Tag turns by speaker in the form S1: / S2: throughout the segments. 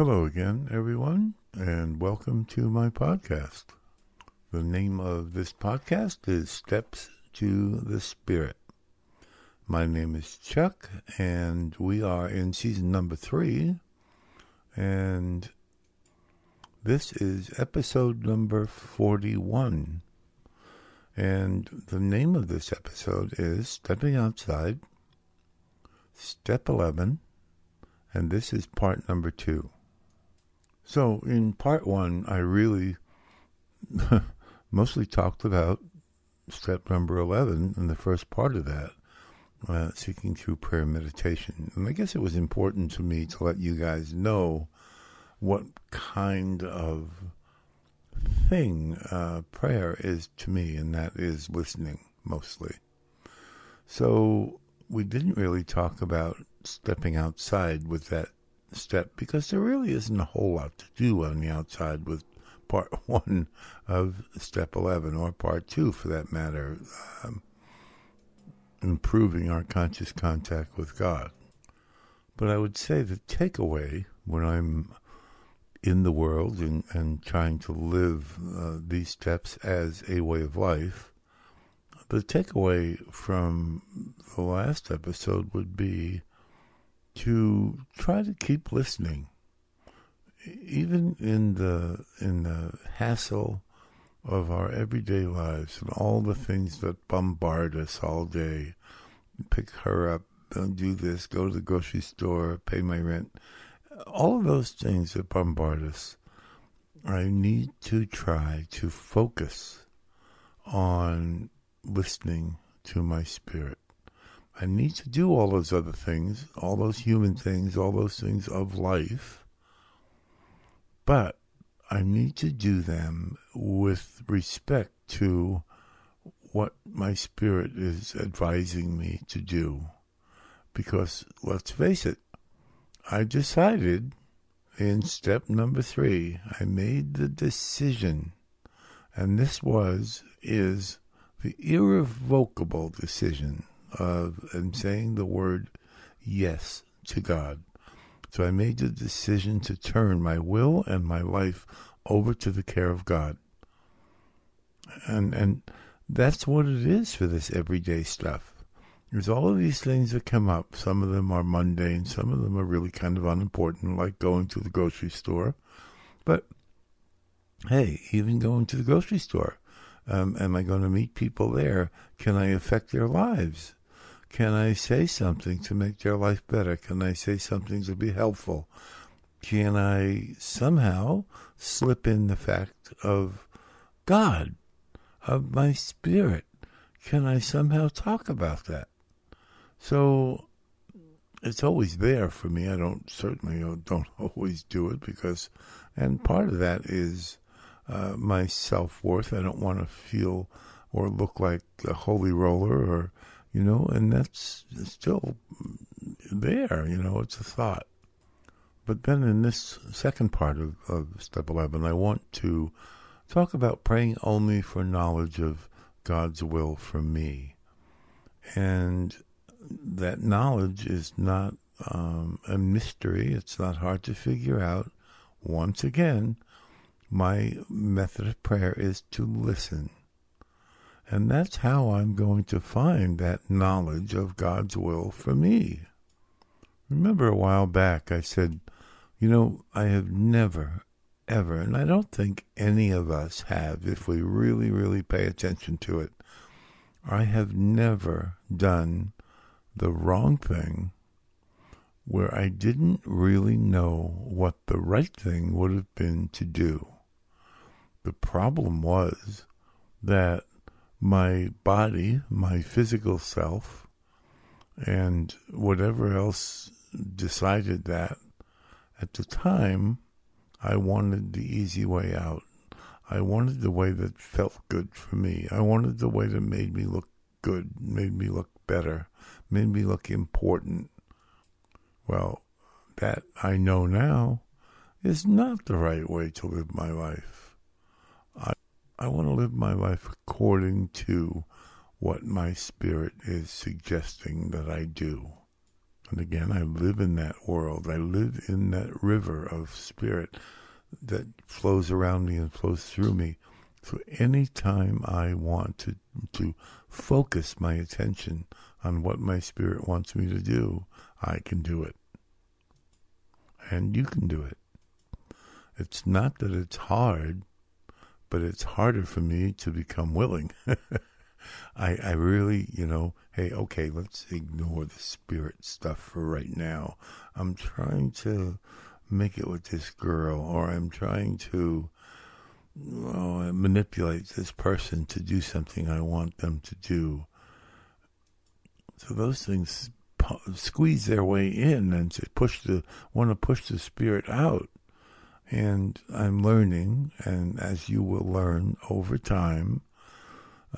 S1: Hello again, everyone, and welcome to my podcast. The name of this podcast is Steps to the Spirit. My name is Chuck, and we are in season number three, and this is episode number 41. And the name of this episode is Stepping Outside, Step 11, and this is part number two. So, in part one, I really mostly talked about step number 11 and the first part of that, uh, seeking through prayer meditation. And I guess it was important to me to let you guys know what kind of thing uh, prayer is to me, and that is listening mostly. So, we didn't really talk about stepping outside with that step because there really isn't a whole lot to do on the outside with part one of step 11 or part two for that matter, um, improving our conscious contact with God. But I would say the takeaway when I'm in the world and, and trying to live uh, these steps as a way of life, the takeaway from the last episode would be to try to keep listening, even in the in the hassle of our everyday lives and all the things that bombard us all day. Pick her up, do this, go to the grocery store, pay my rent. All of those things that bombard us. I need to try to focus on listening to my spirit. I need to do all those other things, all those human things, all those things of life, but I need to do them with respect to what my spirit is advising me to do. Because let's face it, I decided in step number three, I made the decision, and this was, is the irrevocable decision of and saying the word yes to God. So I made the decision to turn my will and my life over to the care of God. And and that's what it is for this everyday stuff. There's all of these things that come up. Some of them are mundane, some of them are really kind of unimportant, like going to the grocery store. But hey, even going to the grocery store, um, am I going to meet people there? Can I affect their lives? Can I say something to make their life better? Can I say something to be helpful? Can I somehow slip in the fact of God, of my spirit? Can I somehow talk about that? So it's always there for me. I don't certainly don't always do it because, and part of that is uh, my self worth. I don't want to feel or look like a holy roller or you know, and that's still there, you know, it's a thought. But then in this second part of, of step 11, I want to talk about praying only for knowledge of God's will for me. And that knowledge is not um, a mystery, it's not hard to figure out. Once again, my method of prayer is to listen and that's how I'm going to find that knowledge of God's will for me. Remember a while back I said, you know, I have never, ever, and I don't think any of us have if we really, really pay attention to it, I have never done the wrong thing where I didn't really know what the right thing would have been to do. The problem was that my body, my physical self, and whatever else decided that at the time, I wanted the easy way out. I wanted the way that felt good for me. I wanted the way that made me look good, made me look better, made me look important. Well, that I know now is not the right way to live my life. I want to live my life according to what my spirit is suggesting that I do. And again, I live in that world. I live in that river of spirit that flows around me and flows through me. So anytime I want to to focus my attention on what my spirit wants me to do, I can do it. And you can do it. It's not that it's hard, but it's harder for me to become willing. I, I really, you know, hey, okay, let's ignore the spirit stuff for right now. I'm trying to make it with this girl, or I'm trying to manipulate this person to do something I want them to do. So those things squeeze their way in and to push the want to push the spirit out. And I'm learning, and as you will learn over time,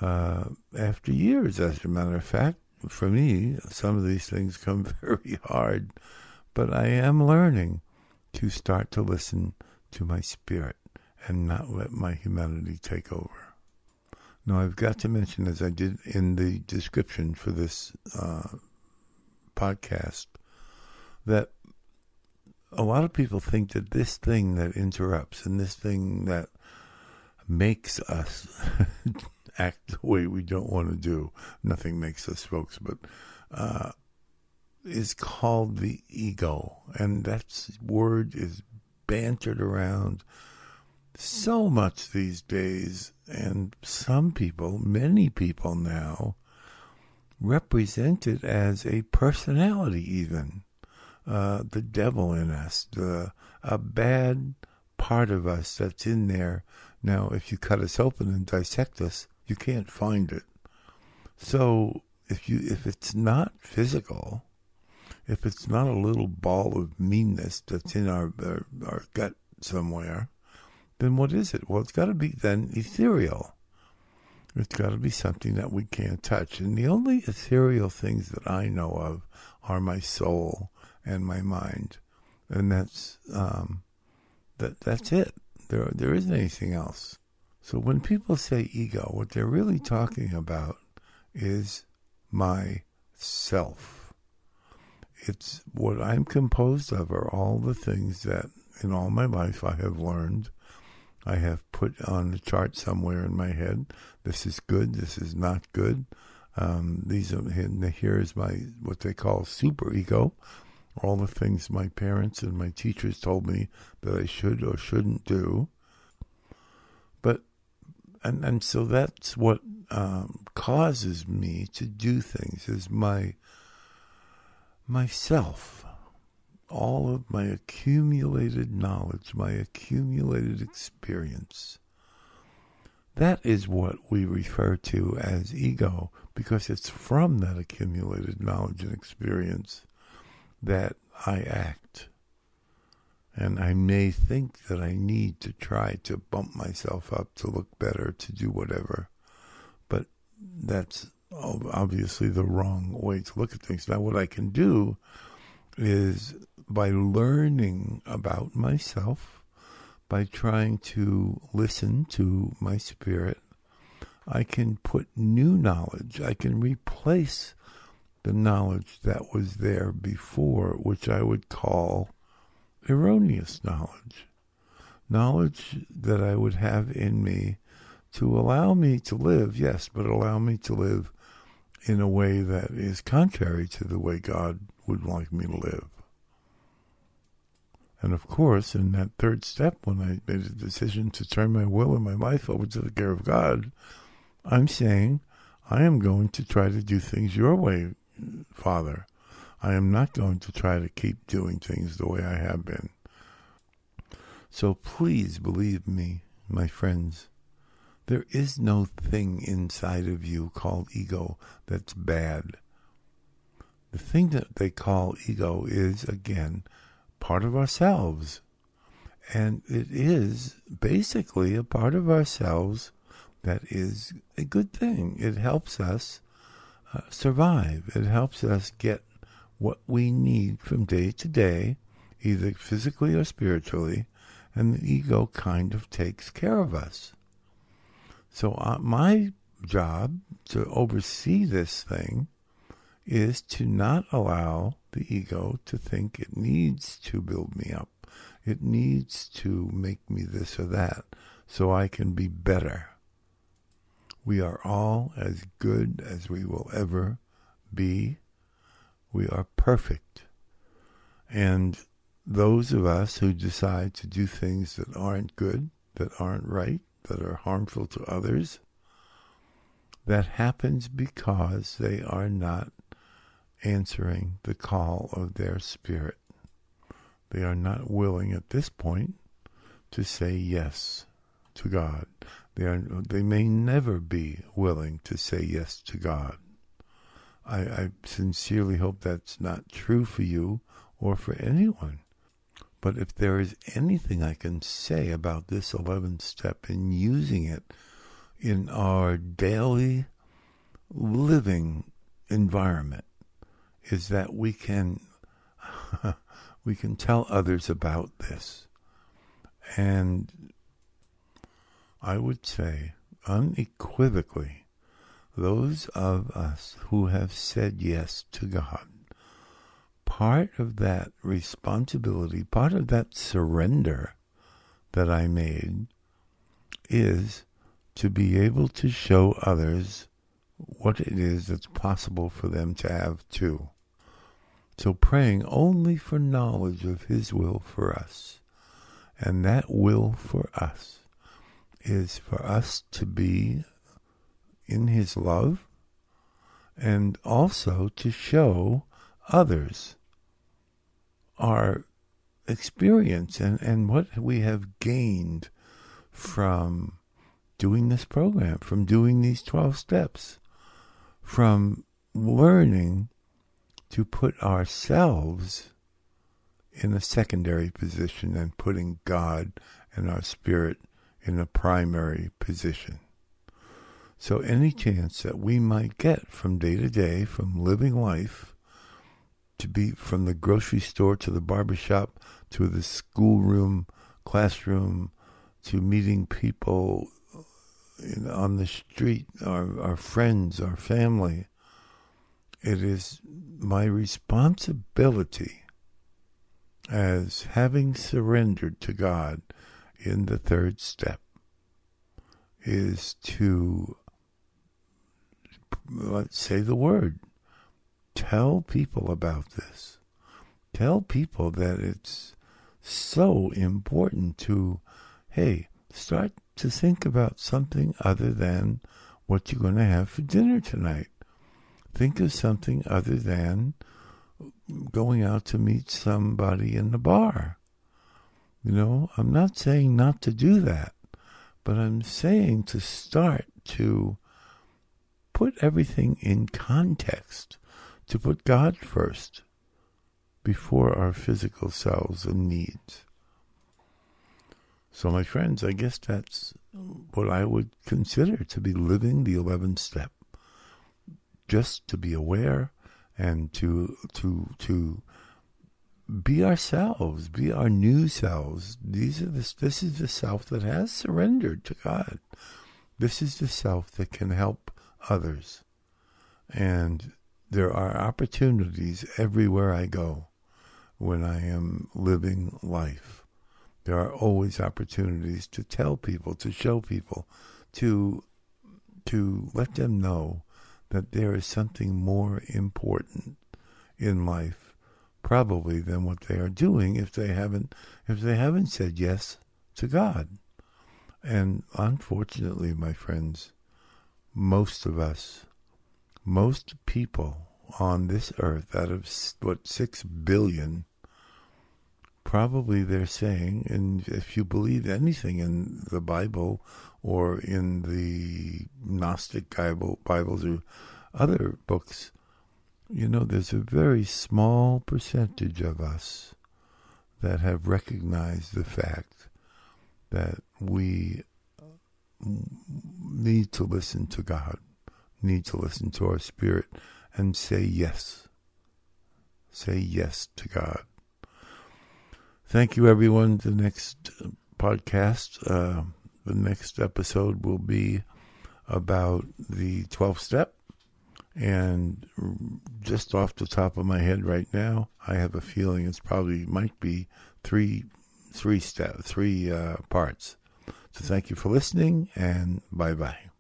S1: uh, after years, as a matter of fact, for me, some of these things come very hard, but I am learning to start to listen to my spirit and not let my humanity take over. Now, I've got to mention, as I did in the description for this uh, podcast, that a lot of people think that this thing that interrupts and this thing that makes us act the way we don't want to do, nothing makes us folks, but uh, is called the ego. And that word is bantered around so much these days. And some people, many people now, represent it as a personality, even. Uh, the devil in us, the a bad part of us that's in there. Now, if you cut us open and dissect us, you can't find it. So if you if it's not physical, if it's not a little ball of meanness that's in our our, our gut somewhere, then what is it? Well, it's got to be then ethereal. It's got to be something that we can't touch. And the only ethereal things that I know of are my soul and my mind, and that's um, that. That's it. There, there isn't anything else. So when people say ego, what they're really talking about is my self. It's what I'm composed of are all the things that in all my life I have learned I have put on the chart somewhere in my head. This is good. This is not good. Um, these are here is my what they call super ego. All the things my parents and my teachers told me that I should or shouldn't do. But and and so that's what um, causes me to do things is my myself all of my accumulated knowledge, my accumulated experience. That is what we refer to as ego because it's from that accumulated knowledge and experience that I act. And I may think that I need to try to bump myself up to look better, to do whatever. But that's obviously the wrong way to look at things. Now, what I can do is by learning about myself, by trying to listen to my spirit, I can put new knowledge. I can replace the knowledge that was there before, which I would call erroneous knowledge. Knowledge that I would have in me to allow me to live, yes, but allow me to live in a way that is contrary to the way God would like me to live. And of course, in that third step, when I made a decision to turn my will and my life over to the care of God, I'm saying, I am going to try to do things your way, Father. I am not going to try to keep doing things the way I have been. So please believe me, my friends. There is no thing inside of you called ego that's bad. The thing that they call ego is, again, part of ourselves. And it is basically a part of ourselves that is a good thing. It helps us uh, survive, it helps us get what we need from day to day, either physically or spiritually, and the ego kind of takes care of us. So, uh, my job to oversee this thing is to not allow the ego to think it needs to build me up. It needs to make me this or that so I can be better. We are all as good as we will ever be. We are perfect. And those of us who decide to do things that aren't good, that aren't right, that are harmful to others, that happens because they are not answering the call of their spirit. They are not willing at this point to say yes to God. They are they may never be willing to say yes to God. I, I sincerely hope that's not true for you or for anyone. But if there is anything I can say about this 11th step in using it in our daily living environment, is that we can we can tell others about this. And I would say unequivocally, those of us who have said yes to God, part of that responsibility, part of that surrender that I made is to be able to show others what it is that's possible for them to have too. So praying only for knowledge of His will for us. And that will for us is for us to be in His love and also to show others our experience and, and what we have gained from doing this program, from doing these 12 steps, from learning to put ourselves in a secondary position and putting God and our spirit in a primary position. So, any chance that we might get from day to day, from living life, to be from the grocery store to the barber shop to the schoolroom, classroom, to meeting people on the street, our, our friends, our family, it is my responsibility as having surrendered to God in the third step is to say the word tell people about this tell people that it's so important to hey start to think about something other than what you're going to have for dinner tonight think of something other than going out to meet somebody in the bar. You know, I'm not saying not to do that, but I'm saying to start to put everything in context, to put God first before our physical selves and needs. So, my friends, I guess that's what I would consider to be living the 11th step just to be aware and to to to be ourselves, be our new selves. These are this this is the self that has surrendered to God. This is the self that can help others. And there are opportunities everywhere I go when I am living life. There are always opportunities to tell people, to show people, to to let them know that there is something more important in life probably than what they are doing if they haven't if they haven't said yes to God. And unfortunately, my friends, most of us, most people on this earth out of what 6 billion probably they're saying and if you believe anything in the Bible or in the Gnostic Bible, Bibles or other books, you know, there's a very small percentage of us that have recognized the fact that we need to listen to God, need to listen to our spirit, and say yes. Say yes to God. Thank you, everyone. The next podcast. Uh, the next episode will be about the 12th step And just off the top of my head right now, I have a feeling it's probably might be three, three step, three uh, parts. So thank you for listening, and bye bye.